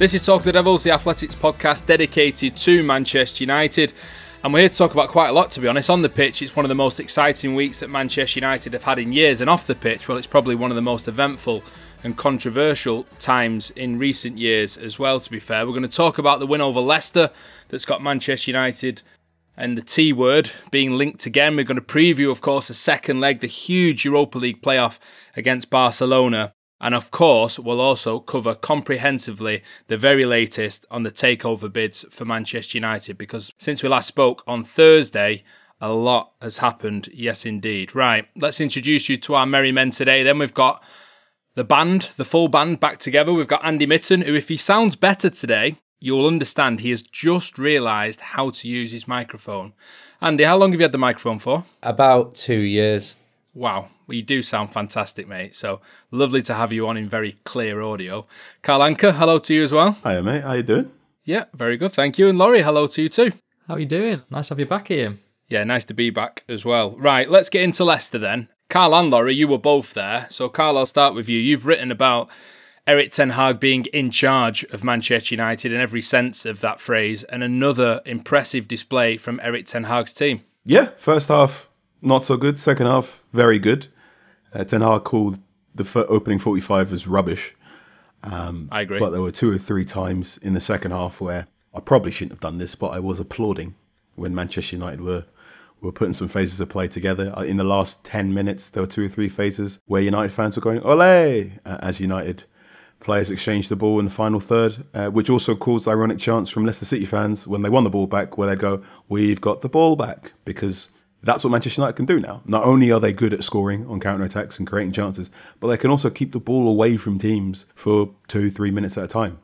This is Talk the Devils, the Athletic's podcast dedicated to Manchester United. And we're here to talk about quite a lot, to be honest. On the pitch, it's one of the most exciting weeks that Manchester United have had in years. And off the pitch, well, it's probably one of the most eventful and controversial times in recent years as well, to be fair. We're going to talk about the win over Leicester that's got Manchester United and the T word being linked again. We're going to preview, of course, the second leg, the huge Europa League playoff against Barcelona. And of course, we'll also cover comprehensively the very latest on the takeover bids for Manchester United because since we last spoke on Thursday, a lot has happened. Yes, indeed. Right, let's introduce you to our merry men today. Then we've got the band, the full band back together. We've got Andy Mitten, who, if he sounds better today, you'll understand he has just realised how to use his microphone. Andy, how long have you had the microphone for? About two years. Wow, well, you do sound fantastic, mate. So lovely to have you on in very clear audio. Carl Anka, hello to you as well. Hiya, mate. How you doing? Yeah, very good. Thank you. And Laurie, hello to you too. How are you doing? Nice to have you back here. Yeah, nice to be back as well. Right, let's get into Leicester then. Carl and Laurie, you were both there. So, Carl, I'll start with you. You've written about Erik Ten Hag being in charge of Manchester United in every sense of that phrase, and another impressive display from Erik Ten Hag's team. Yeah, first half not so good. Second half very good. Uh, Ten Hag called the f- opening 45 as rubbish. Um, I agree. But there were two or three times in the second half where I probably shouldn't have done this, but I was applauding when Manchester United were were putting some phases of play together. Uh, In the last 10 minutes, there were two or three phases where United fans were going, ole, uh, as United players exchanged the ball in the final third, uh, which also caused ironic chants from Leicester City fans when they won the ball back, where they go, we've got the ball back, because that's what Manchester United can do now. Not only are they good at scoring on counter attacks and creating chances, but they can also keep the ball away from teams for two, three minutes at a time.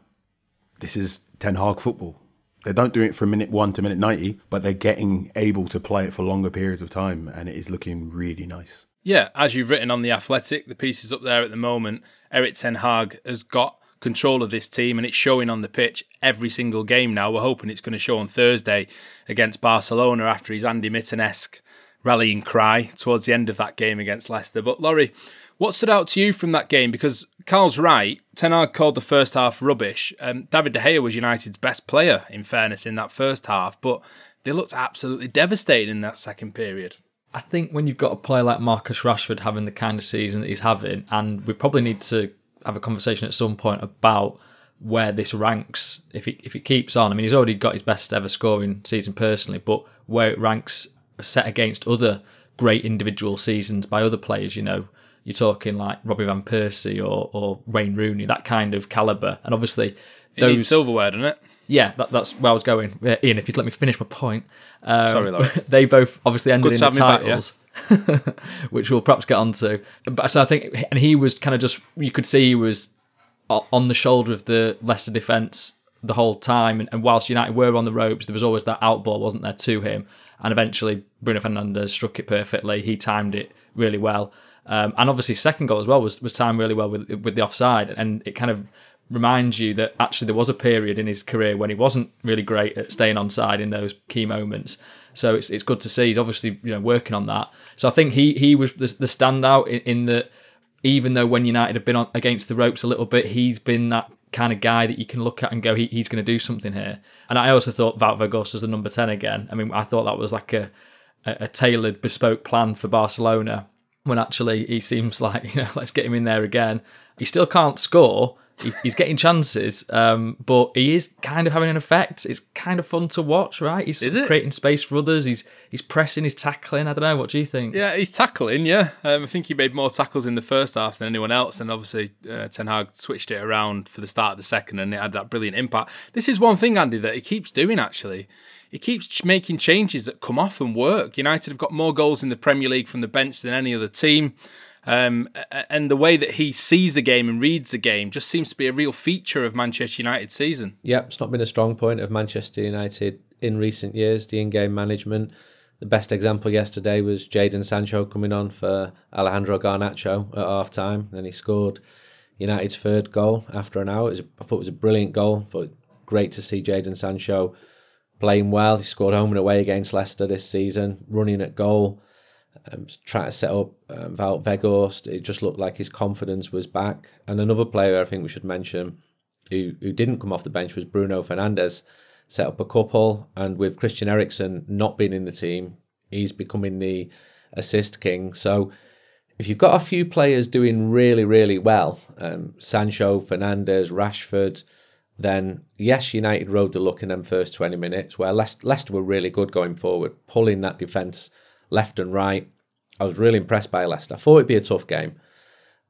This is Ten Hag football. They don't do it from minute one to minute 90, but they're getting able to play it for longer periods of time, and it is looking really nice. Yeah, as you've written on The Athletic, the piece is up there at the moment. Erik Ten Hag has got control of this team and it's showing on the pitch every single game now. We're hoping it's going to show on Thursday against Barcelona after his Andy Mitten esque rallying cry towards the end of that game against Leicester. But Laurie, what stood out to you from that game? Because Carl's right, Ten Hag called the first half rubbish. Um, David De Gea was United's best player, in fairness, in that first half, but they looked absolutely devastating in that second period. I think when you've got a player like Marcus Rashford having the kind of season that he's having, and we probably need to have a conversation at some point about where this ranks if it, if it keeps on. I mean, he's already got his best ever scoring season personally, but where it ranks set against other great individual seasons by other players, you know, you're talking like Robbie Van Persie or, or Wayne Rooney, that kind of caliber. And obviously, It needs silverware, doesn't it? yeah, that, that's where I was going. Uh, Ian, if you'd let me finish my point. Um, Sorry, Laurie. they both obviously ended Good in the me back, yeah. titles, which we'll perhaps get onto. But so I think, and he was kind of just, you could see he was on the shoulder of the Leicester defence the whole time. And, and whilst United were on the ropes, there was always that outball, wasn't there, to him. And eventually, Bruno Fernandes struck it perfectly. He timed it really well. Um, and obviously, second goal as well was was timed really well with with the offside, and it kind of reminds you that actually there was a period in his career when he wasn't really great at staying on side in those key moments. So it's it's good to see he's obviously you know working on that. So I think he he was the, the standout in, in that even though when United have been on against the ropes a little bit, he's been that kind of guy that you can look at and go, he, he's going to do something here. And I also thought Wout Weghorst as the number ten again. I mean, I thought that was like a a, a tailored, bespoke plan for Barcelona. When actually he seems like you know, let's get him in there again. He still can't score, he, he's getting chances, um, but he is kind of having an effect. It's kind of fun to watch, right? He's creating space for others. He's he's pressing, he's tackling. I don't know. What do you think? Yeah, he's tackling. Yeah, um, I think he made more tackles in the first half than anyone else. And obviously, uh, Ten Hag switched it around for the start of the second, and it had that brilliant impact. This is one thing, Andy, that he keeps doing. Actually, he keeps making changes that come off and work. United have got more goals in the Premier League from the bench than any other team. Um, and the way that he sees the game and reads the game just seems to be a real feature of Manchester United season. Yep, it's not been a strong point of Manchester United in recent years, the in game management. The best example yesterday was Jadon Sancho coming on for Alejandro Garnacho at half time, and he scored United's third goal after an hour. Was, I thought it was a brilliant goal. Thought great to see Jadon Sancho playing well. He scored home and away against Leicester this season, running at goal um, trying to set up um, Wout Weghorst. It just looked like his confidence was back. And another player I think we should mention who, who didn't come off the bench was Bruno Fernandes. Set up a couple, and with Christian Eriksen not being in the team, he's becoming the assist king. So if you've got a few players doing really, really well, um, Sancho, Fernandes, Rashford, then yes, United rode the luck in them first 20 minutes where Leicester were really good going forward, pulling that defence left and right. I was really impressed by Leicester. I thought it'd be a tough game,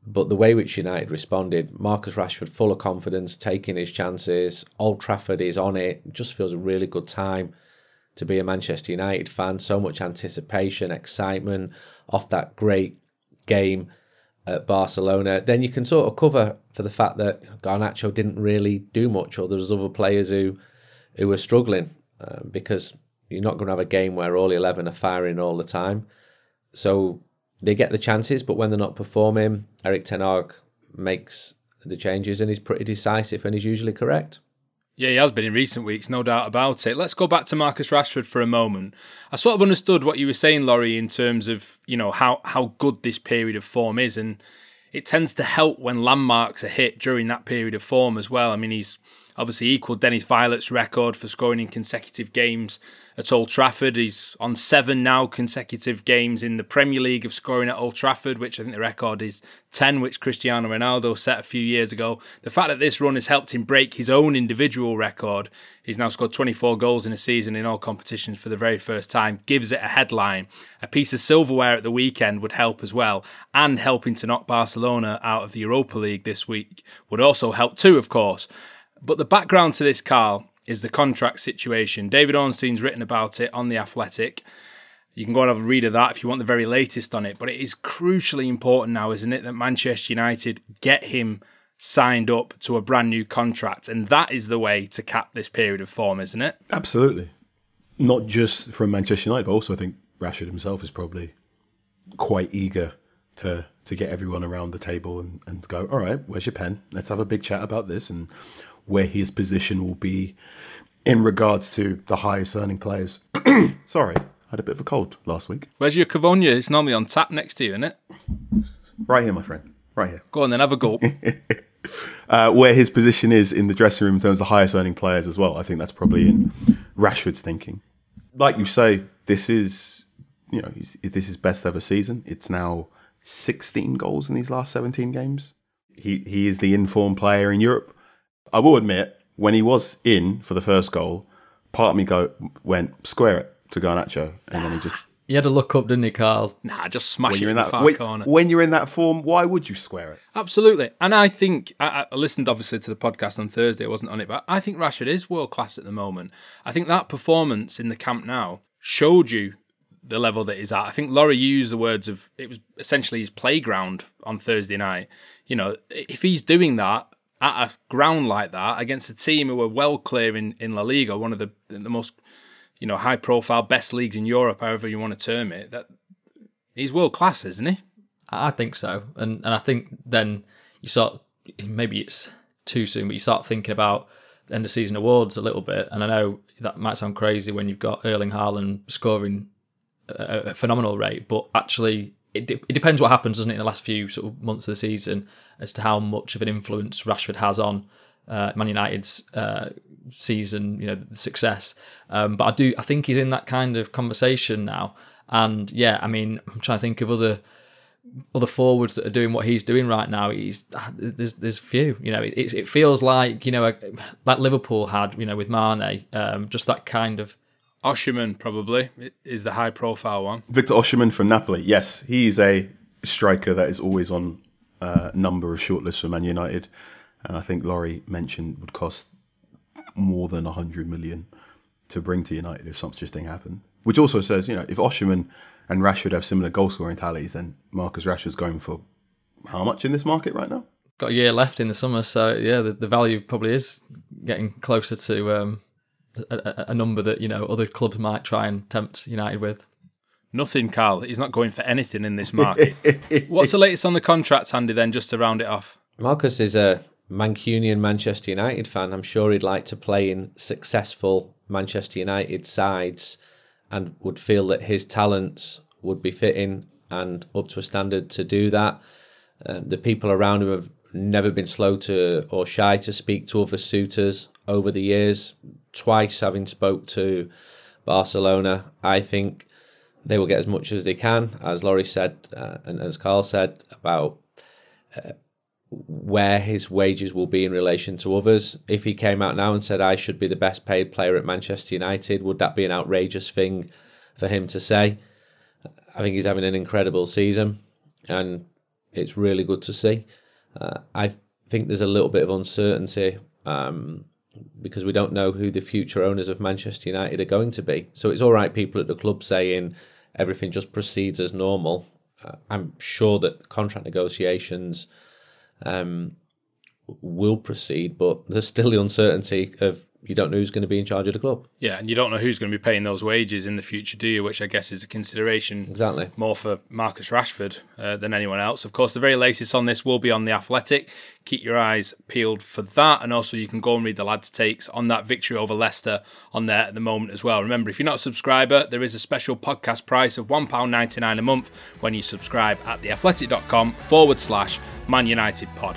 but the way which United responded, Marcus Rashford full of confidence, taking his chances. Old Trafford is on it. just feels a really good time to be a Manchester United fan. So much anticipation, excitement off that great game at Barcelona. Then you can sort of cover for the fact that Garnacho didn't really do much, or there's other players who who were struggling uh, because you're not going to have a game where all 11 are firing all the time. So they get the chances, but when they're not performing, Erik Ten Hag makes the changes and he's pretty decisive and he's usually correct. Yeah, he has been in recent weeks, no doubt about it. Let's go back to Marcus Rashford for a moment. I sort of understood what you were saying, Laurie, in terms of you know how how good this period of form is, and it tends to help when landmarks are hit during that period of form as well. I mean, he's obviously equaled Dennis Viollet's record for scoring in consecutive games at Old Trafford. He's on seven now consecutive games in the Premier League of scoring at Old Trafford, which I think the record is 10, which Cristiano Ronaldo set a few years ago. The fact that this run has helped him break his own individual record, he's now scored 24 goals in a season in all competitions for the very first time, gives it a headline. A piece of silverware at the weekend would help as well, and helping to knock Barcelona out of the Europa League this week would also help too, of course. But the background to this, Carl, is the contract situation. David Ornstein's written about it on The Athletic. You can go and have a read of that if you want the very latest on it. But it is crucially important now, isn't it, that Manchester United get him signed up to a brand new contract. And that is the way to cap this period of form, isn't it? Absolutely. Not just from Manchester United, but also I think Rashford himself is probably quite eager to to get everyone around the table and, and go, all right, where's your pen? Let's have a big chat about this and where his position will be in regards to the highest earning players. Sorry, I had a bit of a cold last week. Where's your Covonia? It's normally on tap next to you, isn't it? Right here, my friend. Right here. Go on then, have a gulp. uh, where his position is in the dressing room in terms of the highest earning players as well. I think that's probably in Rashford's thinking. Like you say, this is, you know, this is best ever season. It's now 16 goals in these last 17 games. He he is the informed player in Europe. I will admit, when he was in for the first goal, part of me go went square it to Garnacho, and then he just. He had to look up, didn't he, Carl? Nah, just smash when it you're in that far when, corner. When you're in that form, why would you square it? Absolutely, and I think I, I listened obviously to the podcast on Thursday. I wasn't on it, but I think Rashford is world class at the moment. I think that performance in the Camp Nou showed you the level that he's at. I think Laurie used the words of it was essentially his playground on Thursday night. You know, if he's doing that at a ground like that against a team who are well clear in, in La Liga, one of the the most you know high profile best leagues in Europe, however you want to term it, that he's world class, isn't he? I think so, and and I think then you start maybe it's too soon, but you start thinking about end of season awards a little bit. And I know that might sound crazy when you've got Erling Haaland scoring a, a phenomenal rate, but actually it, it depends what happens, doesn't it, in the last few sort of months of the season as to how much of an influence Rashford has on uh, Man United's uh, season, you know, success. Um, but I do, I think he's in that kind of conversation now. And yeah, I mean, I'm trying to think of other other forwards that are doing what he's doing right now. He's there's there's few. You know, it, it feels like you know like Liverpool had you know with Mane, um, just that kind of. Osimhen probably is the high profile one. Victor Osimhen from Napoli. Yes, he's a striker that is always on a number of shortlists for Man United, and I think Laurie mentioned would cost more than hundred million to bring to United if such a thing happened. Which also says, you know, if Osimhen and Rashford have similar goal scoring tallies, then Marcus Rashford's going for how much in this market right now? Got a year left in the summer, so yeah, the, the value probably is getting closer to um, a, a, number that you know other clubs might try and tempt United with. Nothing, Carl. He's not going for anything in this market. What's the latest on the contracts, Andy? Then, just to round it off. Marcus is a Mancunian Manchester United fan. I'm sure he'd like to play in successful Manchester United sides and would feel that his talents would be fitting and up to a standard to do that. Um, the people around him have never been slow to or shy to speak to other suitors over the years. Twice having spoke to Barcelona, I think they will get as much as they can, as Laurie said uh, and as Carl said about uh, where his wages will be in relation to others. If he came out now and said, I should be the best paid player at Manchester United, would that be an outrageous thing for him to say? I think he's having an incredible season and it's really good to see. Uh, I think there's a little bit of uncertainty um, because we don't know who the future owners of Manchester United are going to be. So it's all right, people at the club saying everything just proceeds as normal. Uh, I'm sure that contract negotiations um, will proceed, but there's still the uncertainty of you don't know who's going to be in charge of the club. Yeah, and you don't know who's going to be paying those wages in the future, do you? Which I guess is a consideration exactly more for Marcus Rashford uh, than anyone else. Of course, the very latest on this will be on the Athletic. Keep your eyes peeled for that, and also you can go and read the lads' takes on that victory over Leicester on there at the moment as well. Remember, if you're not a subscriber, there is a special podcast price of one pound ninety nine a month when you subscribe at theathletic.com forward slash Man United Pod.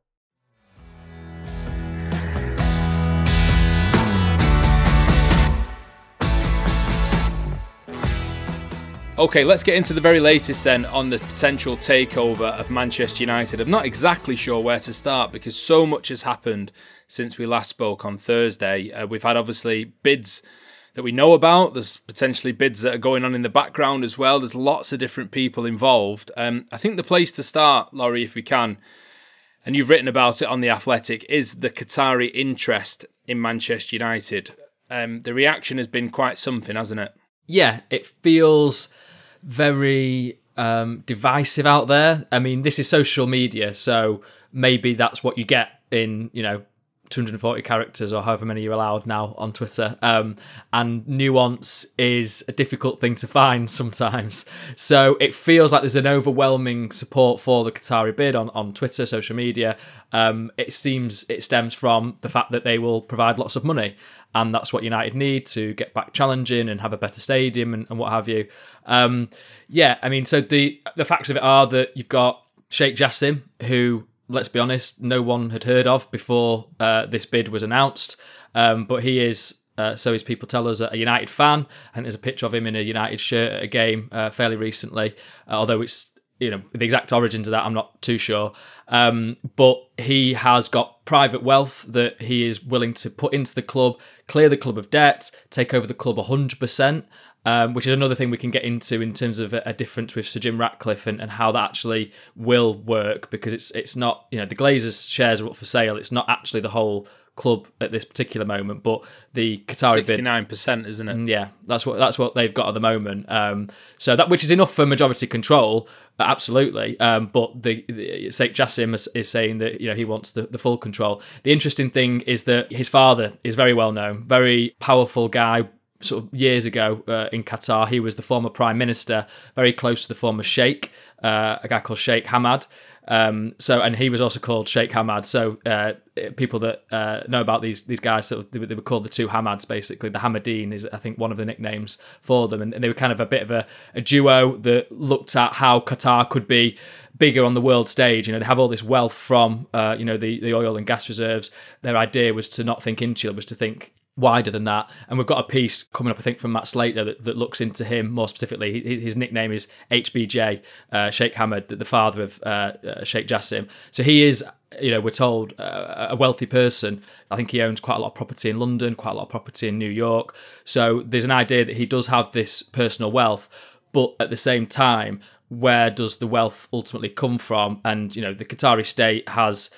Okay, let's get into the very latest then on the potential takeover of Manchester United. I'm not exactly sure where to start because so much has happened since we last spoke on Thursday. Uh, we've had obviously bids that we know about. There's potentially bids that are going on in the background as well. There's lots of different people involved. Um, I think the place to start, Laurie, if we can, and you've written about it on The Athletic, is the Qatari interest in Manchester United. Um, the reaction has been quite something, hasn't it? Yeah, it feels very um, divisive out there. I mean, this is social media, so maybe that's what you get in, you know, 240 characters or however many you're allowed now on Twitter. Um, and nuance is a difficult thing to find sometimes. So it feels like there's an overwhelming support for the Qatari bid on, on Twitter, social media. Um, it seems it stems from the fact that they will provide lots of money. And that's what United need to get back challenging and have a better stadium and, and what have you. Um, yeah, I mean, so the the facts of it are that you've got Sheikh Jassim, who let's be honest, no one had heard of before uh, this bid was announced. Um, but he is uh, so his people tell us a United fan, and there's a picture of him in a United shirt at a game uh, fairly recently. Uh, although it's you know the exact origins of that, I'm not too sure. Um, but he has got private wealth that he is willing to put into the club, clear the club of debt, take over the club 100 percent. Um, which is another thing we can get into in terms of a, a difference with Sir Jim Ratcliffe and, and how that actually will work because it's it's not you know the Glazers shares are up for sale. It's not actually the whole club at this particular moment, but the Qatari bid Sixty nine percent, isn't it? Mm, yeah, that's what that's what they've got at the moment. Um, so that which is enough for majority control, uh, absolutely. Um, but the, the Sheikh Jassim is, is saying that you know he wants the, the full control. The interesting thing is that his father is very well known, very powerful guy. Sort of years ago uh, in Qatar, he was the former prime minister, very close to the former sheikh, uh, a guy called Sheikh Hamad. Um, so, and he was also called Sheikh Hamad. So, uh, people that uh, know about these these guys, they were called the two Hamads. Basically, the Hamadine is, I think, one of the nicknames for them, and, and they were kind of a bit of a, a duo that looked at how Qatar could be bigger on the world stage. You know, they have all this wealth from, uh, you know, the the oil and gas reserves. Their idea was to not think insular, was to think wider than that. And we've got a piece coming up, I think, from Matt Slater that, that looks into him more specifically. His, nickname is HBJ, uh, Sheikh Hamad, the, the father of uh, uh, Sheikh Jassim. So he is, you know, we're told uh, a wealthy person. I think he owns quite a lot of property in London, quite a lot of property in New York. So there's an idea that he does have this personal wealth, but at the same time, where does the wealth ultimately come from? And you know, the Qatari state has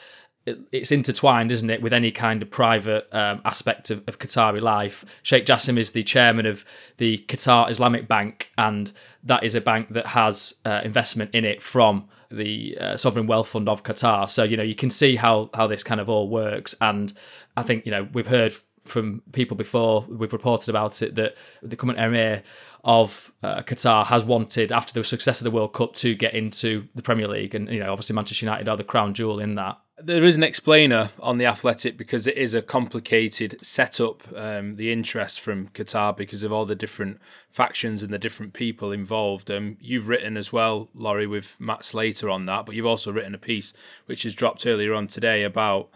it- it's intertwined, isn't it, with any kind of private um, aspect of, of Qatari life. Sheikh Jassim is the chairman of the Qatar Islamic Bank, and that is a bank that has uh, investment in it from the uh, sovereign wealth fund of Qatar. So you know you can see how how this kind of all works, and I think you know we've heard from people before we've reported about it that the current emir of uh, Qatar has wanted after the success of the World Cup to get into the Premier League, and you know obviously Manchester United are the crown jewel in that. There is an explainer on the Athletic because it is a complicated setup. Um, the interest from Qatar because of all the different factions and the different people involved. Um, you've written as well, Laurie, with Matt Slater on that, but you've also written a piece which has dropped earlier on today about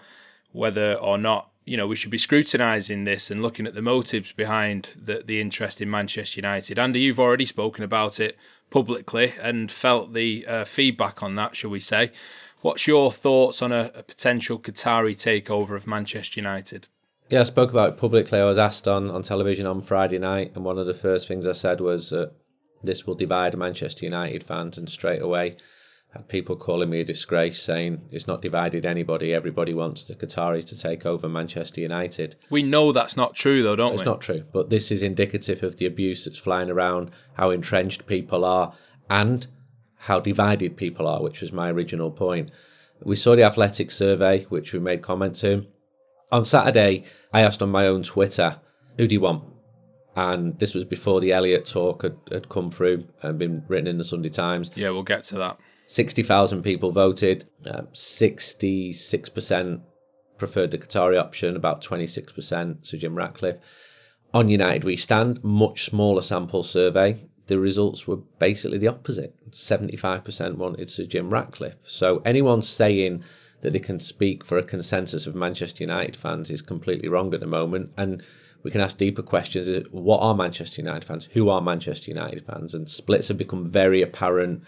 whether or not you know we should be scrutinising this and looking at the motives behind the the interest in Manchester United. Andy, you've already spoken about it publicly and felt the uh, feedback on that, shall we say? What's your thoughts on a, a potential Qatari takeover of Manchester United? Yeah, I spoke about it publicly. I was asked on, on television on Friday night, and one of the first things I said was that this will divide Manchester United fans, and straight away had people calling me a disgrace, saying it's not divided anybody. Everybody wants the Qataris to take over Manchester United. We know that's not true, though, don't It's we? It's not true, but this is indicative of the abuse that's flying around, how entrenched people are, and how divided people are, which was my original point. We saw the athletic survey, which we made comment to. On Saturday, I asked on my own Twitter, who do you want? And this was before the Elliott talk had, had come through and been written in the Sunday Times. Yeah, we'll get to that. 60,000 people voted. Uh, 66% preferred the Qatari option, about 26% Sir Jim Ratcliffe. On United We Stand, much smaller sample survey. The results were basically the opposite. 75% wanted Sir Jim Ratcliffe. So anyone saying that they can speak for a consensus of Manchester United fans is completely wrong at the moment. And we can ask deeper questions. What are Manchester United fans? Who are Manchester United fans? And splits have become very apparent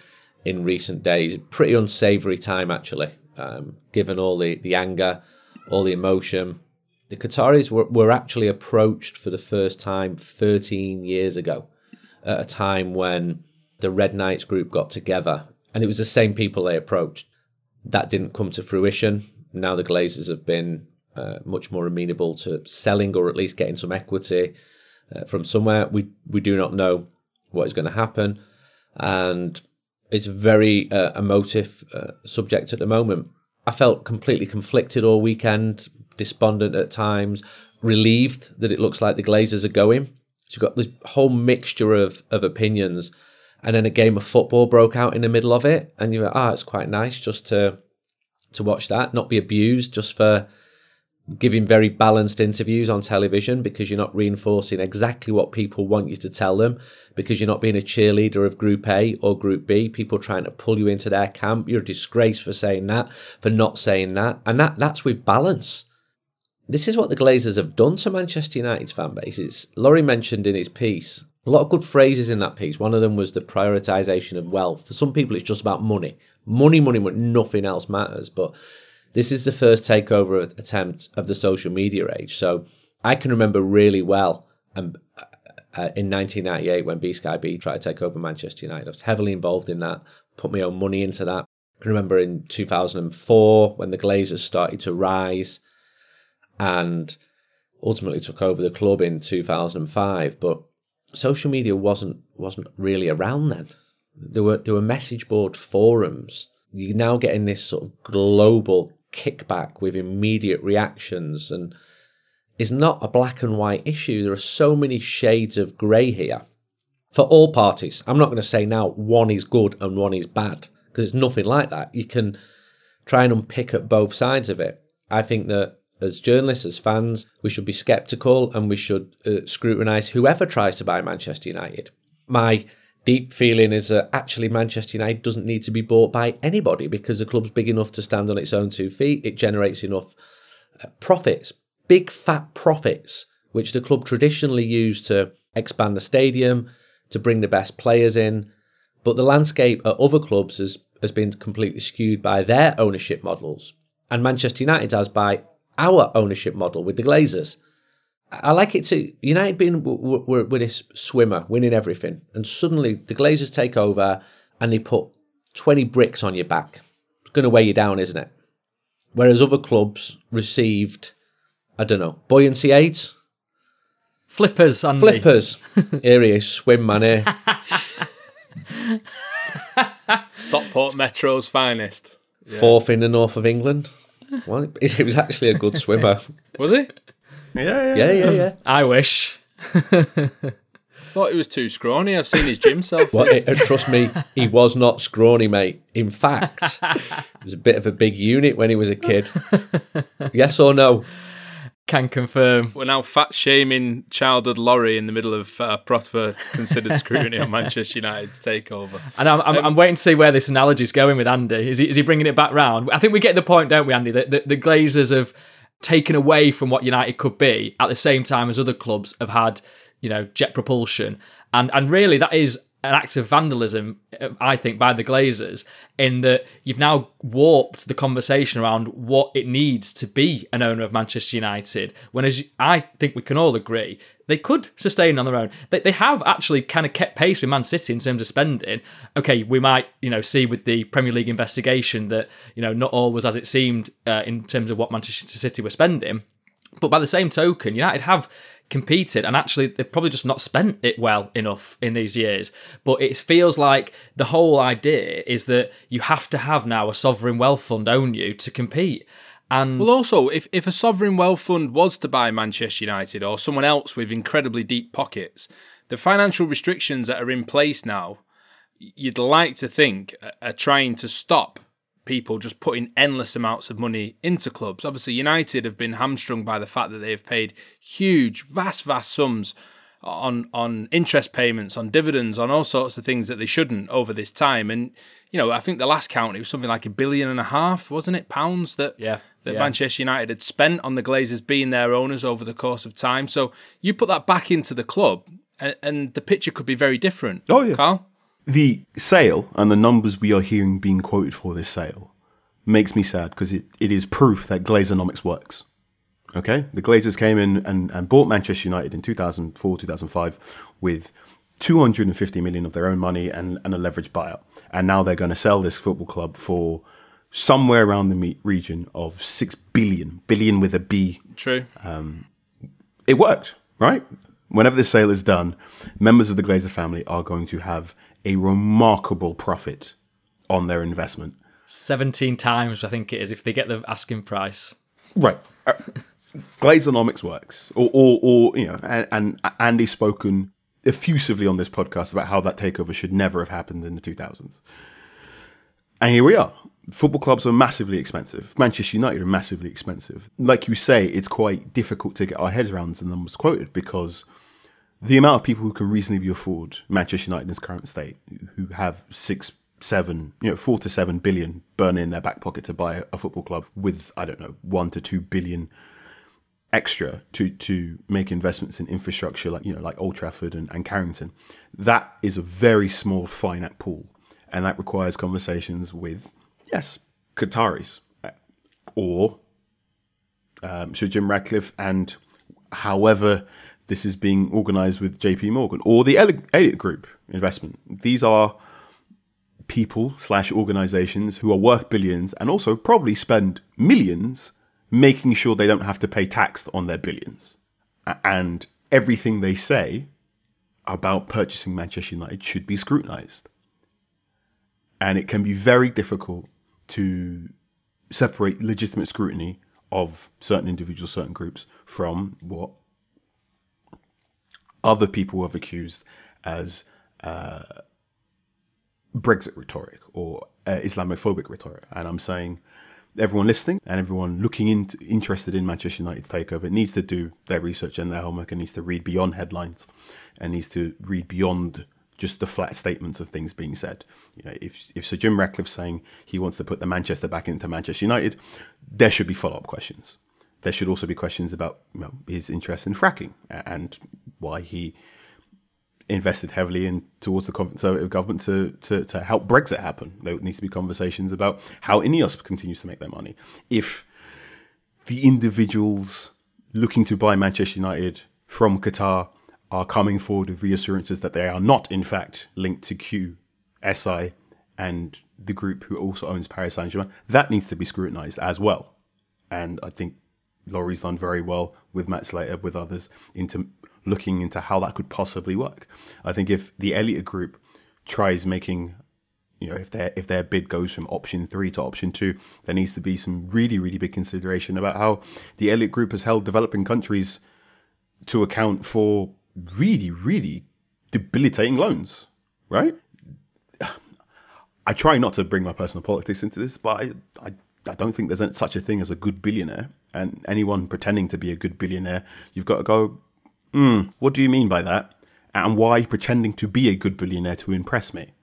in recent days. Pretty unsavoury time, actually, um, given all the, the anger, all the emotion. The Qataris were, were actually approached for the first time 13 years ago, at a time when the Red Knights group got together, and it was the same people they approached. That didn't come to fruition. Now the Glazers have been uh, much more amenable to selling or at least getting some equity uh, from somewhere. We we do not know what is going to happen, and it's a very uh, emotive uh, subject at the moment. I felt completely conflicted all weekend, despondent at times, relieved that it looks like the Glazers are going. So you've got this whole mixture of of opinions, and then a game of football broke out in the middle of it, and you're like, ah, it's quite nice just to to watch that, not be abused just for giving very balanced interviews on television because you're not reinforcing exactly what people want you to tell them. Because you're not being a cheerleader of group A or group B. People trying to pull you into their camp. You're a disgrace for saying that for not saying that. And that that's with balance. This is what the Glazers have done to Manchester United's fan base. It's Laurie mentioned in his piece a lot of good phrases in that piece. One of them was the prioritization of wealth. For some people it's just about money. Money money money nothing else matters. But this is the first takeover attempt of the social media age. So I can remember really well um, uh, in 1998 when BSkyB tried to take over Manchester United. I was heavily involved in that, put my own money into that. I can remember in 2004 when the Glazers started to rise and ultimately took over the club in 2005. But social media wasn't wasn't really around then. There were there were message board forums. You're now getting this sort of global kickback with immediate reactions and is not a black and white issue. There are so many shades of grey here for all parties. I'm not going to say now one is good and one is bad because it's nothing like that. You can try and unpick at both sides of it. I think that as journalists, as fans, we should be sceptical and we should uh, scrutinise whoever tries to buy Manchester United. My deep feeling is that actually Manchester United doesn't need to be bought by anybody because the club's big enough to stand on its own two feet. It generates enough uh, profits, big fat profits, which the club traditionally used to expand the stadium, to bring the best players in. But the landscape at other clubs has, has been completely skewed by their ownership models. And Manchester United has by our ownership model with the Glazers. I like it too. United being were with this swimmer, winning everything, and suddenly the Glazers take over and they put twenty bricks on your back. It's going to weigh you down, isn't it? Whereas other clubs received, I don't know, buoyancy aids, flippers, Andy. flippers. here he is, swim man here. Stockport Metro's finest. Fourth in the north of England. Well, it was actually a good swimmer. Was he? Yeah, Yeah, yeah, yeah. I wish. Thought he was too scrawny. I've seen his gym selfies. Well, it, uh, trust me, he was not scrawny, mate. In fact, he was a bit of a big unit when he was a kid. yes or no? Can confirm. We're now fat shaming childhood Laurie in the middle of uh, proper considered scrutiny on Manchester United's takeover. And I'm, I'm, I'm waiting to see where this analogy is going with Andy. Is he, is he bringing it back round? I think we get the point, don't we, Andy? That the, the Glazers have taken away from what United could be at the same time as other clubs have had, you know, jet propulsion. And and really that is an act of vandalism, I think, by the Glazers, in that you've now warped the conversation around what it needs to be an owner of Manchester United. When, as I think we can all agree, they could sustain on their own. They, they have actually kind of kept pace with Man City in terms of spending. Okay, we might you know see with the Premier League investigation that you know not all was as it seemed uh, in terms of what Manchester City were spending. But by the same token, United have competed and actually they've probably just not spent it well enough in these years. But it feels like the whole idea is that you have to have now a sovereign wealth fund own you to compete? And Well, also, if, if a sovereign wealth fund was to buy Manchester United or someone else with incredibly deep pockets, the financial restrictions that are in place now, you'd like to think are- are trying to stop people just putting endless amounts of money into clubs. Obviously, United have been hamstrung by the fact that they have paid huge, vast, vast sums on on interest payments, on dividends, on all sorts of things that they shouldn't over this time. And you know, I think the last count it was something like a billion and a half, wasn't it, pounds that Yeah, that yeah. Manchester United had spent on the Glazers being their owners over the course of time. So you put that back into the club, and, and the picture could be very different. Oh, yeah. Carl. The sale and the numbers we are hearing being quoted for this sale makes me sad because it, it is proof that Glazonomics works. Okay? The Glazers came in and, and bought Manchester United in 2004, 2005 with 250 million of their own money and, and a leveraged buyout. And now they're going to sell this football club for somewhere around the region of 6 billion, billion with a B True. Um, it worked, right? Whenever this sale is done, members of the Glazer family are going to have a remarkable profit on their investment. 17 times I think it is if they get the asking price Right. Uh, Glazonomics works, or, or, or you know, and, and Andy's spoken effusively on this podcast about how that takeover should never have happened in the 2000s. And here we are. Football clubs are massively expensive. Manchester United are massively expensive. Like you say, it's quite difficult to get our heads around the numbers quoted because the amount of people who can reasonably be afford Manchester United in its current state, who have six, seven, you know, four to seven billion burning in their back pocket to buy a football club with, I don't know, one to two billion extra to to make investments in infrastructure like you know like Old Trafford and, and Carrington, that is a very small finite pool, and that requires conversations with yes Qataris or um, Sir Jim Ratcliffe and however this is being organised with J.P. Morgan or the Elliott Group investment. These are people slash organisations who are worth billions and also probably spend millions making sure they don't have to pay tax on their billions. And everything they say about purchasing Manchester United should be scrutinised. And it can be very difficult to separate legitimate scrutiny of certain individuals, certain groups, from what other people have accused as uh, Brexit rhetoric or uh, Islamophobic rhetoric. And I'm saying everyone listening and everyone looking into interested in Manchester United's takeover needs to do their research and their homework and needs to read beyond headlines and needs to read beyond just the flat statements of things being said. You know, if if Sir Jim Ratcliffe's saying he wants to put the Manchester back into Manchester United, there should be follow up questions. There should also be questions about you know, his interest in fracking and why he invested heavily in towards the Conservative government to, to, to help Brexit happen. There needs to be conversations about how Ineos continues to make their money. If the individuals looking to buy Manchester United from Qatar are coming forward with reassurances that they are not, in fact, linked to QSI and the group who also owns Paris Saint Germain, that needs to be scrutinized as well. And I think Laurie's done very well with Matt Slater, with others, into looking into how that could possibly work. I think if the Elliott Group tries making, you know, if their if their bid goes from option three to option two, there needs to be some really really big consideration about how the Elliott Group has held developing countries to account for really really debilitating loans, right? I try not to bring my personal politics into this, but I, I I don't think there's such a thing as a good billionaire. And anyone pretending to be a good billionaire, you've got to go, mm, what do you mean by that? And why pretending to be a good billionaire to impress me?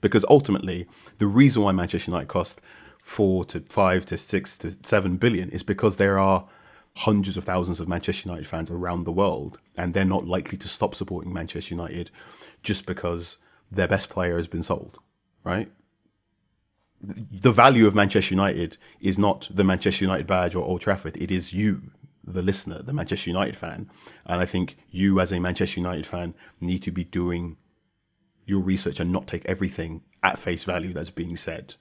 Because ultimately, the reason why Manchester United cost four to five to six to seven billion is because there are hundreds of thousands of Manchester United fans around the world, and they're not likely to stop supporting Manchester United just because their best player has been sold, right? The value of Manchester United is not the Manchester United badge or Old Trafford. It is you, the listener, the Manchester United fan. And I think you, as a Manchester United fan, need to be doing your research and not take everything at face value that's being said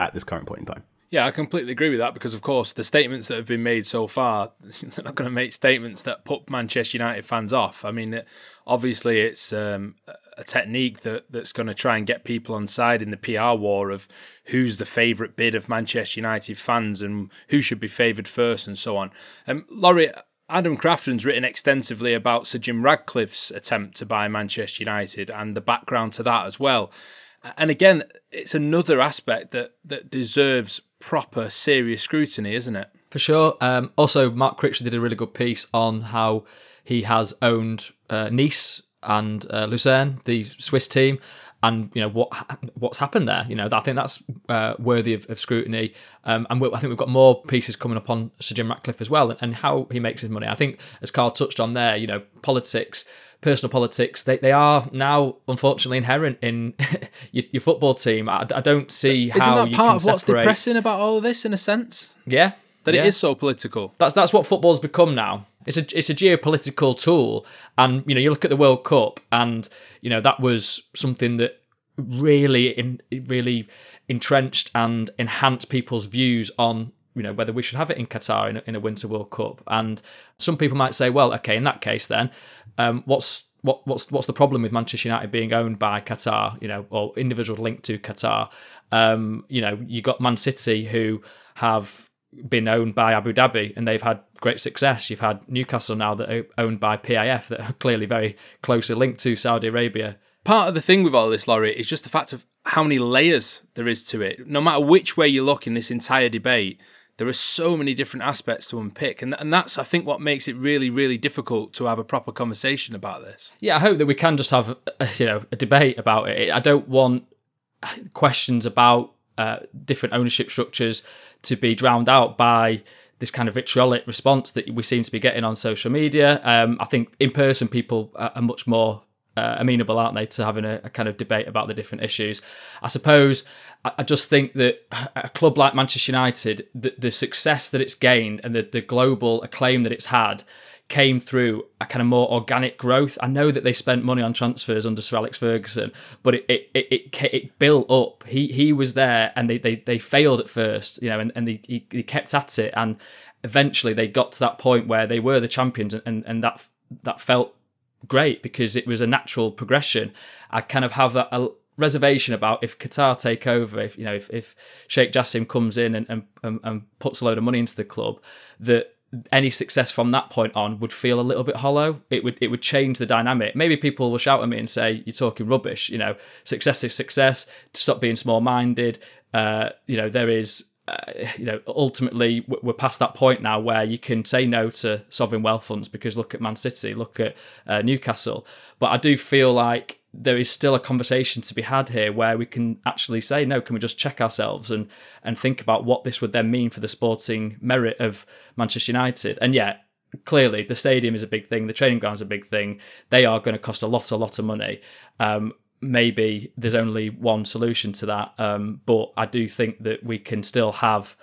at this current point in time. Yeah, I completely agree with that because, of course, the statements that have been made so far, they're not going to make statements that put Manchester United fans off. I mean, obviously, it's um, a technique that, that's going to try and get people on side in the PR war of who's the favourite bid of Manchester United fans and who should be favoured first and so on. Um, Laurie, Adam Crafton's written extensively about Sir Jim Ratcliffe's attempt to buy Manchester United and the background to that as well. And again, it's another aspect that that deserves proper, serious scrutiny, isn't it? For sure. Um, also, Mark Critchley did a really good piece on how he has owned uh, Nice and uh, Lucerne, the Swiss team, and you know what what's happened there. You know, I think that's uh, worthy of, of scrutiny. Um, and I think we've got more pieces coming up on Sir Jim Ratcliffe as well, and, and how he makes his money. I think, as Carl touched on there, you know, politics personal politics, they, they are now unfortunately inherent in your, your, football team. I, I don't see Isn't how that part of what's depressing about all of this in a sense? Yeah. That yeah. it is so political. That's that's what football's become now. It's a it's a geopolitical tool, and you know you look at the World Cup, and you know that was something that really in really entrenched and enhanced people's views on you know whether we should have it in Qatar in a, in a Winter World Cup. And some people might say, well, okay, in that case, then um, what's what, what's what's the problem with Manchester United being owned by Qatar, you know, or individuals linked to Qatar? Um, you know, you got Man City who have been owned by Abu Dhabi and they've had great success. You've had Newcastle now that are owned by PIF that are clearly very closely linked to Saudi Arabia. Part of the thing with all this, Laurie, is just the fact of how many layers there is to it. No matter which way you look in this entire debate, there are so many different aspects to unpick, and and that's I think what makes it really really difficult to have a proper conversation about this. Yeah, I hope that we can just have a, you know a debate about it. I don't want questions about uh, different ownership structures to be drowned out by this kind of vitriolic response that we seem to be getting on social media. Um, I think in person people are much more uh, amenable, aren't they, to having a, a, kind of debate about the different issues? I suppose I, I just think that a club like Manchester United, the, the success that it's gained and the, the global acclaim that it's had came through a kind of more organic growth. I know that they spent money on transfers under Sir Alex Ferguson, but it it it, it, it built up. He he was there, and they they, they failed at first, you know, and and they, he, he kept at it, and eventually they got to that point where they were the champions, and and that that felt great because it was a natural progression. I kind of have that. A, reservation about if Qatar take over, if you know, if, if Sheikh Jassim comes in and, and, and puts a load of money into the club, that any success from that point on would feel a little bit hollow. It would it would change the dynamic. Maybe people will shout at me and say, "You're talking rubbish." You know, success is success. Stop being small minded. Uh, you know, there is. Uh, you know, ultimately, we're past that point now where you can say no to sovereign wealth funds because look at Man City, look at uh, Newcastle. But I do feel like there is still a conversation to be had here where we can actually say no can we just check ourselves and and think about what this would then mean for the sporting merit of Manchester United? And yet clearly the stadium is a big thing the training ground is a big thing. They are going to cost a lot a lot of money. Um, maybe there's only one solution to that um, but I do think that we can still have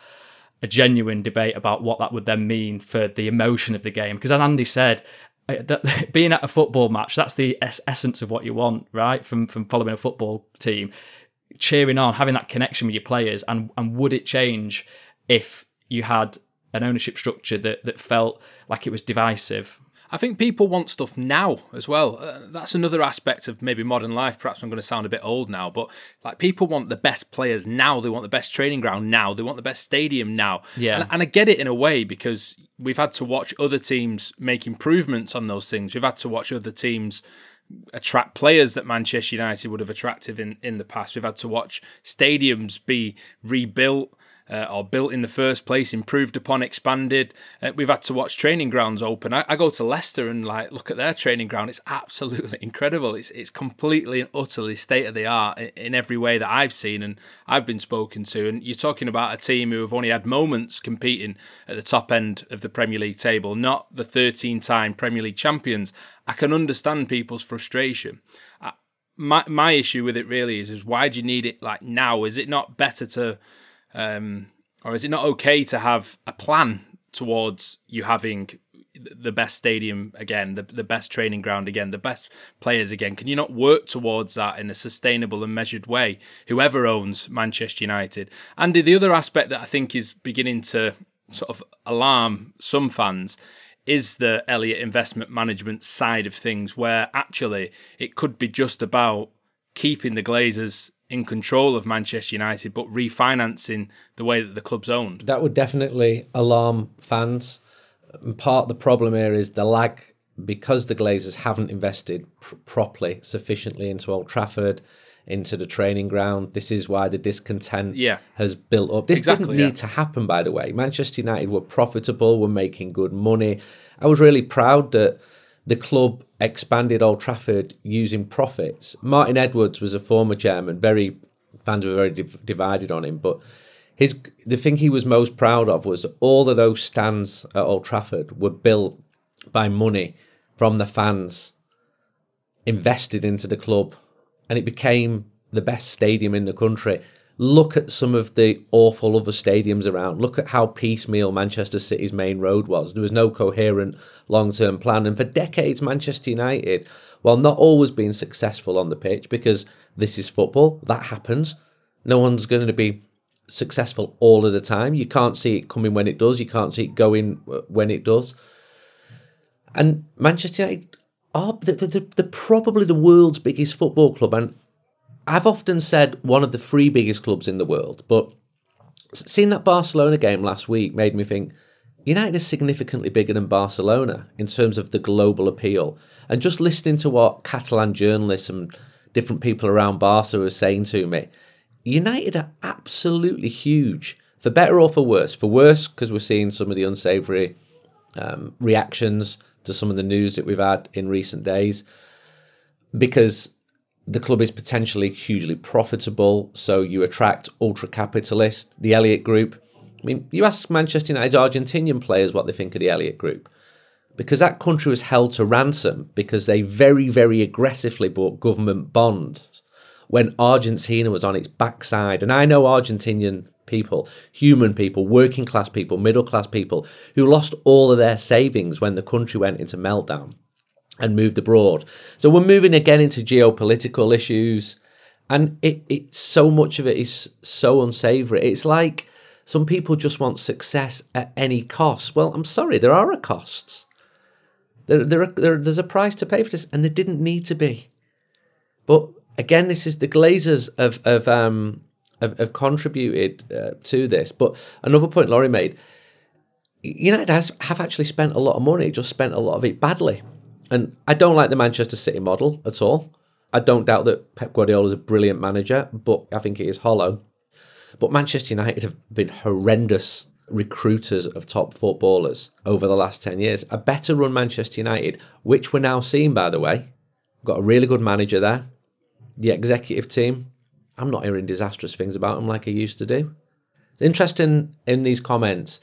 a genuine debate about what that would then mean for the emotion of the game. Because as Andy said, that being at a football match that's the essence of what you want right? From from following a football team. Cheering on having that connection with your players and and would it change if you had an ownership structure that that felt like it was divisive I think people want stuff now as well. Uh, that's another aspect of maybe modern life. Perhaps I'm going to sound a bit old now, but like people want the best players now. They want the best training ground now. They want the best stadium now. Yeah. And, and I get it in a way because we've had to watch other teams make improvements on those things. We've had to watch other teams attract players that Manchester United would have attracted in, in the past. We've had to watch stadiums be rebuilt uh, or built in the first place, improved upon, expanded. Uh, we've had to watch training grounds open. I, I, go to Leicester and like look at their training ground. It's absolutely incredible. It's it's completely and utterly state of the art in, in every way that I've seen and I've been spoken to. And you're talking about a team who have only had moments competing at the top end of the Premier League table, not the 13-time Premier League champions. I can understand people's frustration. I, my my issue with it really is is why do you need it like now? Is it not better to um, or is it not okay to have a plan towards you having the best stadium again, the, the best training ground again, the best players again? Can you not work towards that in a sustainable and measured way, whoever owns Manchester United? And the other aspect that I think is beginning to sort of alarm some fans is the Elliott investment management side of things, where actually it could be just about keeping the Glazers in control of Manchester United, but refinancing the way that the club's owned. That would definitely alarm fans. And part of the problem here is the lag because the Glazers haven't invested pr- properly, sufficiently into Old Trafford, into the training ground. This is why the discontent yeah. has built up. This exactly, didn't need yeah. to happen, by the way. Manchester United were profitable, were making good money. I was really proud that the club expanded Old Trafford using profits. Martin Edwards was a former chairman. Very fans were very div- divided on him, but his the thing he was most proud of was all of those stands at Old Trafford were built by money from the fans invested into the club, and it became the best stadium in the country look at some of the awful other stadiums around. Look at how piecemeal Manchester City's main road was. There was no coherent long term plan. And for decades, Manchester United, while not always being successful on the pitch, because this is football, that happens, no one's going to be successful all of the time. You can't see it coming when it does, you can't see it going uh, when it does. And Manchester United are the, the, the, probably the world's biggest football club. And I've often said one of the three biggest clubs in the world, but seeing that Barcelona game last week made me think United is significantly bigger than Barcelona in terms of the global appeal. And just listening to what Catalan journalists and different people around Barca were saying to me, United are absolutely huge, for better or for worse. For worse, because we're seeing some of the unsavoury um, reactions to some of the news that we've had in recent days, because the club is potentially hugely profitable, so you attract ultra capitalists, the Elliott Group. I mean, you ask Manchester United's Argentinian players what they think of the Elliott Group because that country was held to ransom because they very, very aggressively bought government bonds when Argentina was on its backside. And I know Argentinian people, human people, working class people, middle class people who lost all of their savings when the country went into meltdown and moved abroad. So we're moving again into geopolitical issues. And it, it so much of it is so unsavory. It's like some people just want success at any cost. Well, I'm sorry, there are costs. There, there, there, there's a price to pay for this, and there didn't need to be. But again, this is the Glazers of have um have, have contributed uh, to this. But another point Laurie made, United has have actually spent a lot of money, just spent a lot of it badly. And I don't like the Manchester City model at all. I don't doubt that Pep Guardiola is a brilliant manager, but I think it is hollow. But Manchester United have been horrendous recruiters of top footballers over the last 10 years. A better run Manchester United, which we're now seeing, by the way. Got a really good manager there. The executive team, I'm not hearing disastrous things about them like I used to do. Interesting in these comments,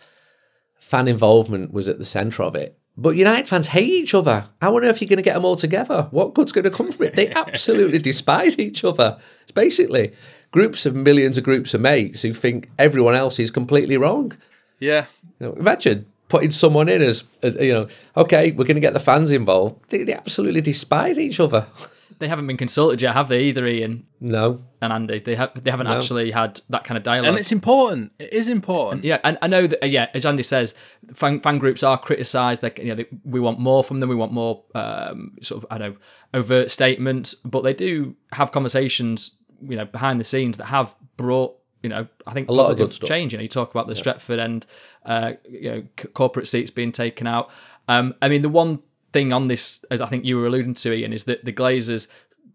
fan involvement was at the centre of it. But United fans hate each other. How on earth are you going to get them all together? What good's going to come from it? They absolutely despise each other. It's basically groups of millions of groups of mates who think everyone else is completely wrong. Yeah. You know, imagine putting someone in as, as you know, okay, we're going to get the fans involved. They, they absolutely despise each other. They haven't been consulted yet, have they? Either Ian No. and Andy. They have. They haven't No. actually had that kind of dialogue. And it's important. It is important. Yeah, and I know that. uh, Yeah, as Andy says, fan, fan groups are criticised. They, you know, they, we want more from them. We want more um, sort of, I don't know, overt statements. But they do have conversations, you know, behind the scenes that have brought, you know, I think A lot of good stuff. change. You know, you talk about the Stretford and uh, you know c- corporate seats being taken out. Um, I mean, the one thing on this, as I think you were alluding to, Ian, is that the Glazers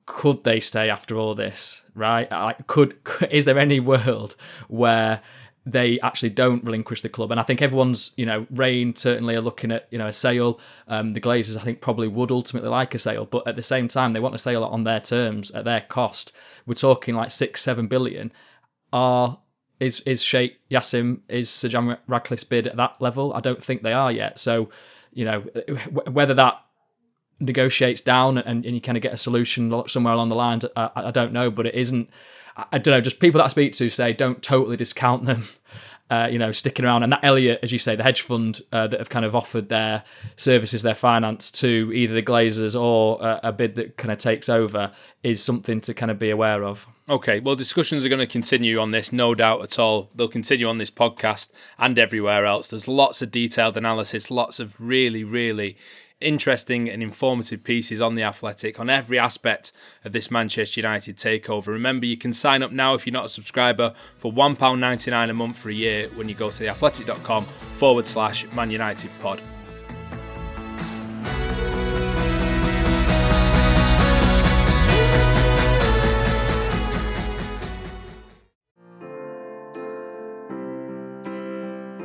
could they stay after all this? Right? Like, could is there any world where they actually don't relinquish the club? And I think everyone's, you know, Raine certainly are looking at, you know, a sale. Um, the Glazers, I think, probably would ultimately like a sale, but at the same time, they want a sale on their terms, at their cost. We're talking like six, seven billion. Are is is Sheikh Jassim is Sir John Ratcliffe's bid at that level? I don't think they are yet. So, you know, whether that negotiates down and, and you kind of get a solution somewhere along the lines. I, I don't know, but it isn't. I, I don't know. Just people that I speak to say don't totally discount them. Uh, you know, sticking around, and that Elliott, as you say, the hedge fund uh, that have kind of offered their services, their finance to either the Glazers or uh, a bid that kind of takes over, is something to kind of be aware of. Okay, well, discussions are going to continue on this, no doubt at all. They'll continue on this podcast and everywhere else. There's lots of detailed analysis, lots of really, really interesting and informative pieces on the Athletic on every aspect of this Manchester United takeover. Remember, you can sign up now if you're not a subscriber for £1.99 a month for a year when you go to theathletic.com forward slash Man United pod.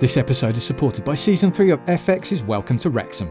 This episode is supported by Season 3 of FX's Welcome to Wrexham.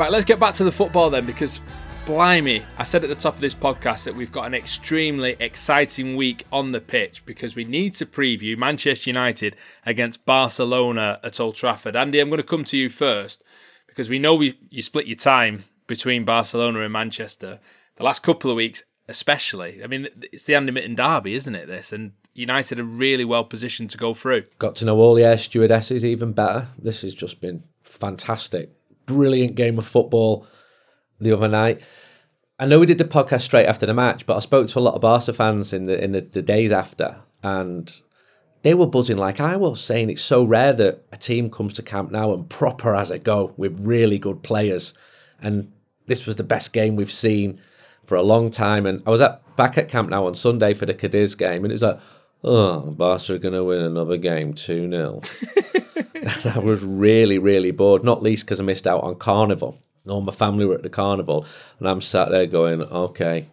Right, let's get back to the football then, because blimey, I said at the top of this podcast that we've got an extremely exciting week on the pitch because we need to preview Manchester United against Barcelona at Old Trafford. Andy, I'm going to come to you first because we know we, you split your time between Barcelona and Manchester. The last couple of weeks, especially. I mean, it's the Andy Mitten derby, isn't it? This and United are really well positioned to go through. Got to know all the air stewardesses even better. This has just been fantastic. Brilliant game of football the other night. I know we did the podcast straight after the match, but I spoke to a lot of Barca fans in the in the, the days after, and they were buzzing like I was, saying it's so rare that a team comes to Camp Nou and proper as it go with really good players, and this was the best game we've seen for a long time. And I was at back at Camp Nou on Sunday for the Cadiz game, and it was like, oh, Barca are going to win another game 2 0. I was really, really bored, not least because I missed out on Carnival. All my family were at the Carnival, and I'm sat there going, okay,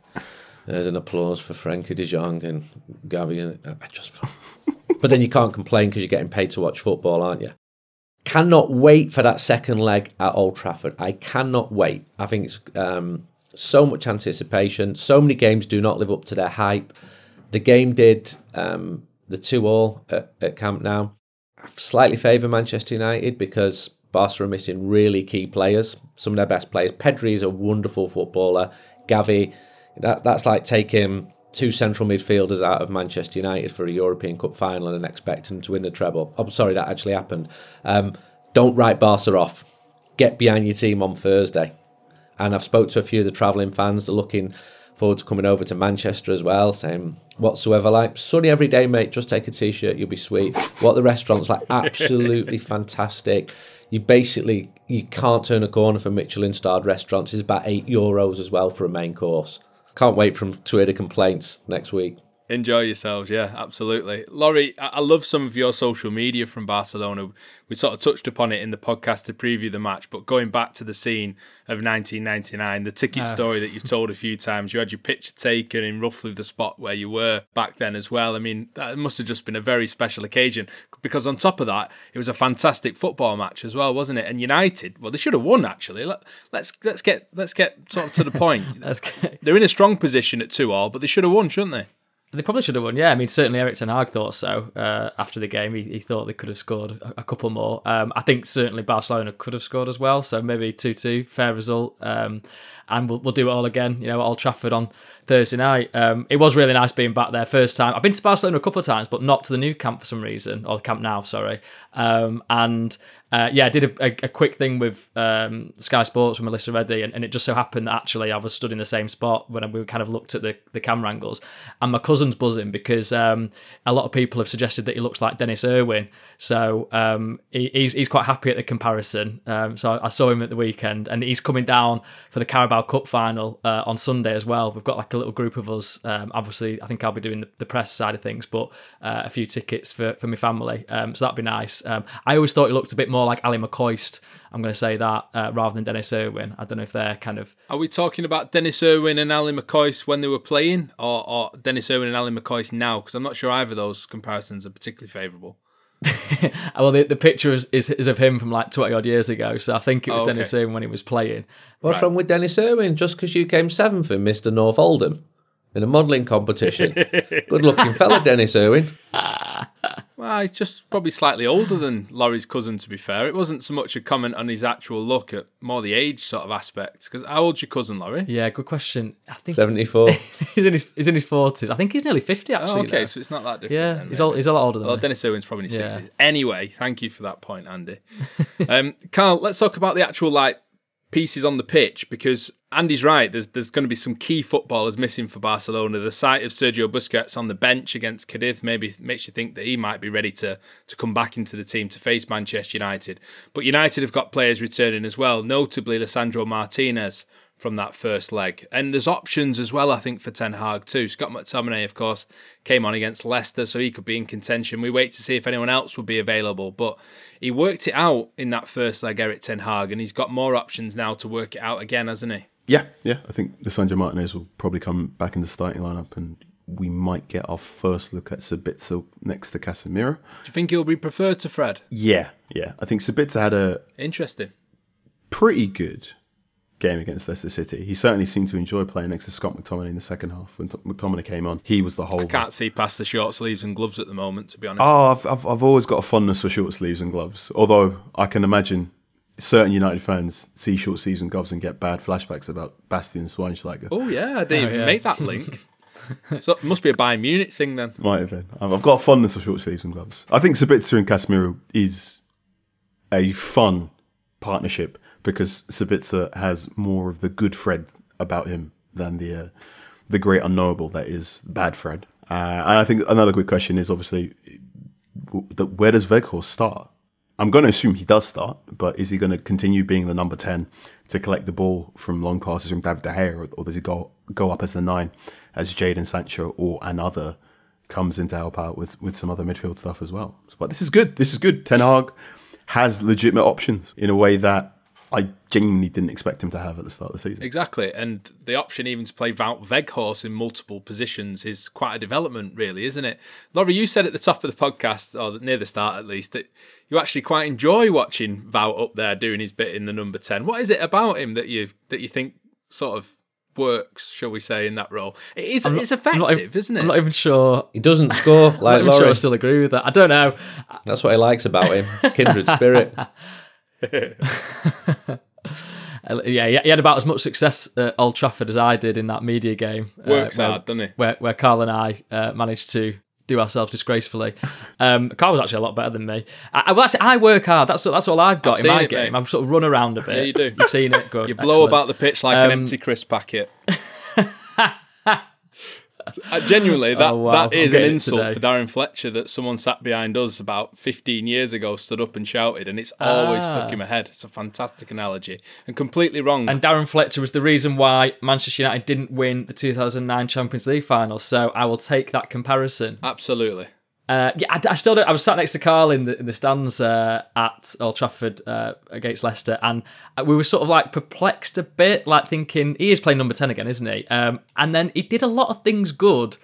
there's an applause for Frenkie de Jong and Gavi. I just, but then you can't complain because you're getting paid to watch football, aren't you? Cannot wait for that second leg at Old Trafford. I cannot wait. I think it's um, so much anticipation. So many games do not live up to their hype. The game did. Um, the two all at, at Camp Nou. Slightly favour Manchester United because Barca are missing really key players, some of their best players. Pedri is a wonderful footballer. Gavi, that, that's like taking two central midfielders out of Manchester United for a European Cup final and expecting to win the treble. I'm sorry, that actually happened. Um, don't write Barca off. Get behind your team on Thursday. And I've spoke to a few of the travelling fans. They're looking forward to coming over to Manchester as well, saying whatsoever like sunny every day, mate. Just take a t-shirt, you'll be sweet. What the restaurant's like, absolutely fantastic. You basically you can't turn a corner for Michelin starred restaurants. It's about eight euros as well for a main course. Can't wait from to hear the complaints next week. Enjoy yourselves, yeah, absolutely. Laurie, I love some of your social media from Barcelona. We sort of touched upon it in the podcast to preview the match, but going back to the scene of 1999, the ticket uh. story that you've told a few times, you had your picture taken in roughly the spot where you were back then as well. I mean, that must have just been a very special occasion because on top of that, it was a fantastic football match as well, wasn't it? And United, well, they should have won actually. Let, let's let's get let's get sort of to the point. They're in a strong position at two all, but they should have won, shouldn't they? They probably should have won. Yeah, I mean, certainly Erik ten Hag thought so. Uh, after the game, he, he, thought they could have scored a, a couple more. Um, I think certainly Barcelona could have scored as well. So maybe two-two, fair result. Um, and we'll, we'll do it all again. You know, Old Trafford on Thursday night. Um, it was really nice being back there first time. I've been to Barcelona a couple of times, but not to the Nou Camp for some reason, or the Camp Nou, sorry. Um, and uh, yeah, I did a, a, a quick thing with um, Sky Sports with Melissa Reddy, and, and, it just so happened that actually I was stood in the same spot when we kind of looked at the, the camera angles. And my cousin's buzzing because um, a lot of people have suggested that he looks like Denis Irwin. So um, he, he's, he's quite happy at the comparison. Um, so I, I, saw him at the weekend, and he's coming down for the Carabao Cup final uh, on Sunday as well. We've got like a little group of us. Um, obviously, I think I'll be doing the, the press side of things, but uh, a few tickets for, for my family. Um, so that'd be nice. I always thought he looked a bit more like Ally McCoist. I'm going to say that uh, rather than Denis Irwin. I don't know if they're kind of. Are we talking about Denis Irwin and Ally McCoist when they were playing, or, or Denis Irwin and Ally McCoist now? Because I'm not sure either of those comparisons are particularly favourable. well, the, the picture is, is, is, of him from like 20 odd years ago. So I think it was oh, okay. Denis Irwin when he was playing. What's right. wrong with Denis Irwin? Just because you came seventh in Mr. North Oldham in a modelling competition. Good looking fella, Denis Irwin. Well, he's just probably slightly older than Laurie's cousin, to be fair. It wasn't so much a comment on his actual look, at more the age sort of aspect. Because how old's your cousin, Laurie? Yeah, good question. I think 74. he's in his he's in his 40s. I think he's nearly 50, actually. Oh, okay, so it's not that different. Yeah, then, he's, all, he's a lot older than Well, me. Denis Irwin's probably in his yeah. 60s. Anyway, thank you for that point, Andy. um, Carl, let's talk about the actual, like, pieces on the pitch because Andy's right. There's there's going to be some key footballers missing for Barcelona. The sight of Sergio Busquets on the bench against Cadiz maybe makes you think that he might be ready to to come back into the team to face Manchester United. But United have got players returning as well, notably Lisandro Martinez from that first leg. And there's options as well, I think, for Ten Hag too. Scott McTominay, of course, came on against Leicester, so he could be in contention. We wait to see if anyone else would be available. But he worked it out in that first leg, Erik Ten Hag, and he's got more options now to work it out again, hasn't he? Yeah, yeah. I think Lisandro Martinez will probably come back in the starting lineup and we might get our first look at Sabitzer next to Casemiro. Do you think he'll be preferred to Fred? Yeah, yeah. I think Sabitzer had a interesting, pretty good game against Leicester City. He certainly seemed to enjoy playing next to Scott McTominay in the second half. When T- McTominay came on, he was the whole. I can't see past the short sleeves and gloves at the moment, to be honest. Oh, I've, I've, I've always got a fondness for short sleeves and gloves. Although I can imagine certain United fans see short sleeves and gloves and get bad flashbacks about Bastian Schweinsteiger. Oh yeah, I didn't Oh, even yeah. make that link. so it must be a Bayern Munich thing then. Might have been. I've I've got a fondness for short sleeves and gloves. I think Sabitzer and Casemiro is a fun partnership because Sabitzer has more of the good Fred about him than the uh, the great unknowable that is bad Fred. Uh, and I think another good question is obviously where does Weghorst start? I'm going to assume he does start, but is he going to continue being the number 10 to collect the ball from long passes from David De Gea, or, or does he go go up as the nine as Jadon Sancho or another comes in to help out with, with some other midfield stuff as well? But this is good. This is good. Ten Hag has legitimate options in a way that I genuinely didn't expect him to have at the start of the season. Exactly, and the option even to play Wout Weghorst in multiple positions is quite a development, really, isn't it? Laurie, you said at the top of the podcast, or near the start at least, that you actually quite enjoy watching Wout up there doing his bit in the number ten. What is it about him that you that you think sort of works, shall we say, in that role? It is, I'm not- it's effective, not even- isn't it? I'm not even sure. He doesn't score I'm not like even sure I Laurie. still agree with that. I don't know. That's what he likes about him. Kindred spirit. Uh, Yeah, he had about as much success at Old Trafford as I did in that media game. uh, Works where- hard, doesn't he? Where, where Carl and I uh, managed to do ourselves disgracefully. Um, Carl was actually a lot better than me. I, well, actually, I work hard. That's that's all I've got I've in my it, game. mate. I've sort of run around a bit. Yeah, you do. You've seen it. Good. You blow Excellent. about the pitch like an Um, empty crisp packet. Uh, genuinely, that, Oh, wow. that is an insult for Darren Fletcher that someone sat behind us about 15 years ago, stood up and shouted, and it's always Ah. stuck in my head. It's a fantastic analogy and completely wrong. And Darren Fletcher was the reason why Manchester United didn't win the 2009 Champions League final. So I will take that comparison. Absolutely. Uh, yeah, I, I still don't. I was sat next to Carl in the in the stands uh, at Old Trafford uh, against Leicester, and we were sort of like perplexed a bit, like thinking he is playing number ten again, isn't he? Um, and then he did a lot of things good,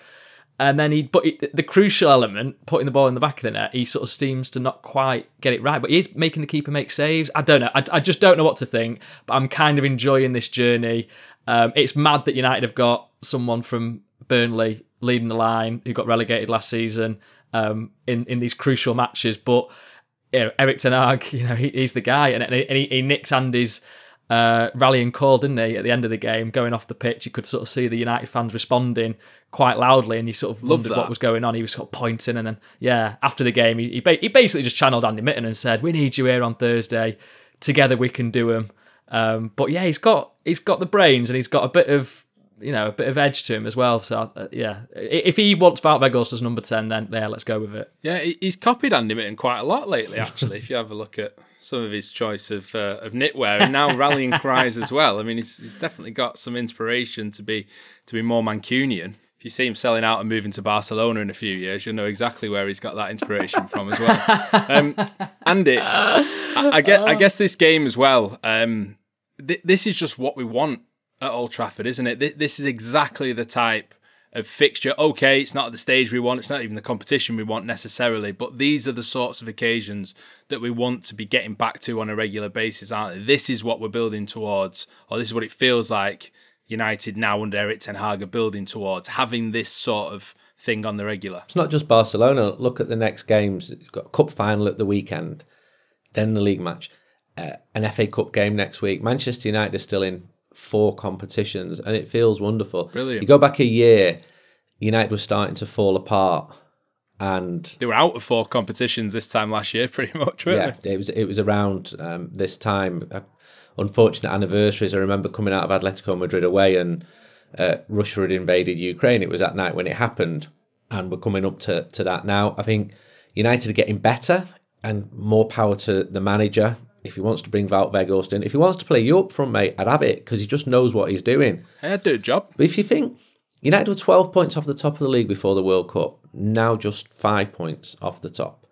and then he but it, the crucial element, putting the ball in the back of the net, he sort of seems to not quite get it right. But he is making the keeper make saves. I don't know. I, I just don't know what to think. But I'm kind of enjoying this journey. Um, it's mad that United have got someone from Burnley leading the line who got relegated last season um, in in these crucial matches. But you know, Erik Ten Hag, you know, he, he's the guy, and, and he, he nicked Andy's uh, rallying call, didn't he? At the end of the game, going off the pitch, you could sort of see the United fans responding quite loudly, and you sort of Love wondered that. what was going on. He was sort of pointing, and then yeah, after the game, he he, ba- he basically just channeled Andy Mitten and said, "We need you here on Thursday. Together we can do them." Um, but yeah, he's got he's got the brains, and he's got a bit of you know a bit of edge to him as well. So uh, yeah, if he wants Weghorst as number ten, then yeah, let's go with it. Yeah, he's copied Andy Mitten quite a lot lately, actually, if you have a look at some of his choice of uh, of knitwear and now rallying cries as well. I mean, he's, he's definitely got some inspiration to be to be more Mancunian. If you see him selling out and moving to Barcelona in a few years, you'll know exactly where he's got that inspiration from as well. Um, Andy, I, I guess I guess this game as well. Um, th- this is just what we want at Old Trafford, isn't it? Th- this is exactly the type of fixture. Okay, it's not at the stage we want, it's not even the competition we want necessarily, but these are the sorts of occasions that we want to be getting back to on a regular basis, aren't they? This is what we're building towards, or this is what it feels like United now under Erik Ten Hag are building towards, having this sort of thing on the regular. It's not just Barcelona. Look at the next games. You've got cup final at the weekend, then the league match, uh, an FA Cup game next week. Manchester United are still in four competitions, and it feels wonderful. Brilliant. You go back a year, United was starting to fall apart, and They were out of four competitions this time last year, pretty much, weren't yeah, they? it was it was around um, this time. Uh, unfortunate anniversaries. I remember coming out of Atletico Madrid away, and uh, Russia had invaded Ukraine. It was that night when it happened, and we're coming up to to that now. I think United are getting better, and more power to the manager. If he wants to bring Wout Weghorst in, if he wants to play you up front, mate, I'd have it because he just knows what he's doing. Hey, I'd do a job. But if you think United were 12 points off the top of the league before the World Cup, now just five points off the top.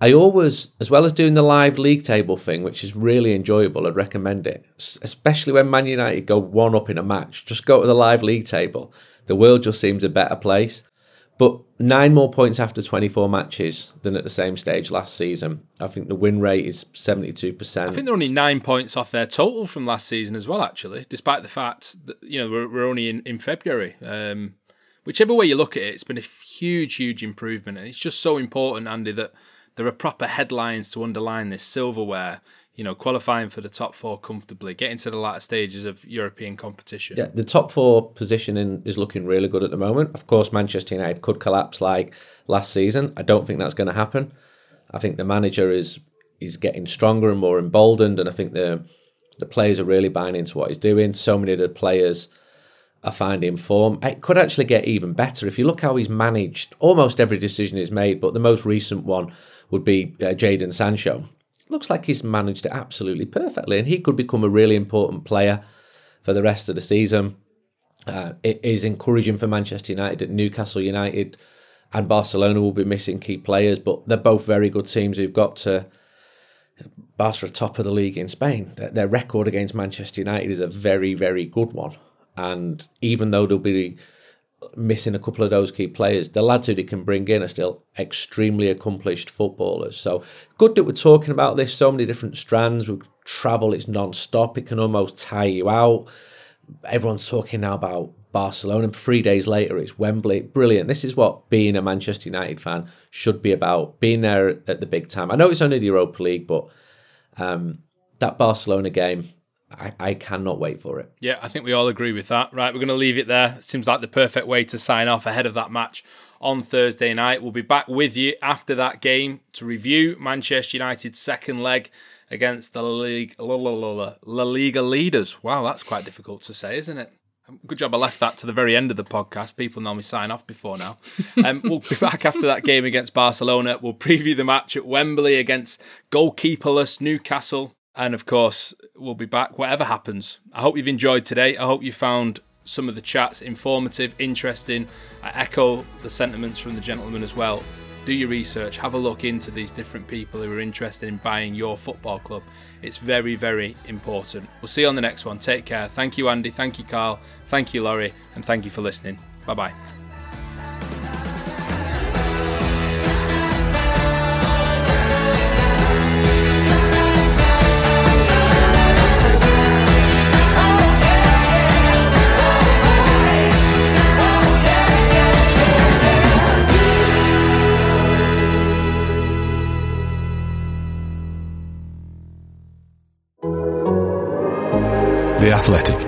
I always, as well as doing the live league table thing, which is really enjoyable, I'd recommend it, especially when Man United go one up in a match. Just go to the live league table. The world just seems a better place. But nine more points after 24 matches than at the same stage last season. I think the win rate is 72%. I think they're only nine points off their total from last season as well, actually, despite the fact that, you know, we're, we're only in, in February. Um, whichever way you look at it, it's been a huge, huge improvement. And it's just so important, Andy, that there are proper headlines to underline this silverware you know, qualifying for the top four comfortably, getting to the latter stages of European competition. Yeah, the top four positioning is looking really good at the moment. Of course, Manchester United could collapse like last season. I don't think that's going to happen. I think the manager is is getting stronger and more emboldened, and I think the the players are really buying into what he's doing. So many of the players are finding form. It could actually get even better if you look how he's managed almost every decision he's made. But the most recent one would be uh, Jadon Sancho looks like he's managed it absolutely perfectly, and he could become a really important player for the rest of the season. Uh, it is encouraging for Manchester United that Newcastle United and Barcelona will be missing key players, but they're both very good teams who've got to. Barca top of the league in Spain. Their, their record against Manchester United is a very, very good one. And even though they'll be missing a couple of those key players. The lads who they can bring in are still extremely accomplished footballers. So good that we're talking about this. So many different strands. We travel. It's non-stop. It can almost tire you out. Everyone's talking now about Barcelona. And three days later, it's Wembley. Brilliant. This is what being a Manchester United fan should be about. Being there at the big time. I know it's only the Europa League, but um, that Barcelona game I, I cannot wait for it. Yeah, I think we all agree with that. Right, we're going to leave it there. Seems like the perfect way to sign off ahead of that match on Thursday night. We'll be back with you after that game to review Manchester United's second leg against the league, La, La, La, La Liga leaders. Wow, that's quite difficult to say, isn't it? Good job I left that to the very end of the podcast. People normally sign off before now. Um, we'll be back after that game against Barcelona. We'll preview the match at Wembley against goalkeeperless Newcastle. And of course, we'll be back whatever happens. I hope you've enjoyed today. I hope you found some of the chats informative, interesting. I echo the sentiments from the gentleman as well. Do your research, have a look into these different people who are interested in buying your football club. It's very, very important. We'll see you on the next one. Take care. Thank you, Andy. Thank you, Carl. Thank you, Laurie. And thank you for listening. Bye bye. The Athletic.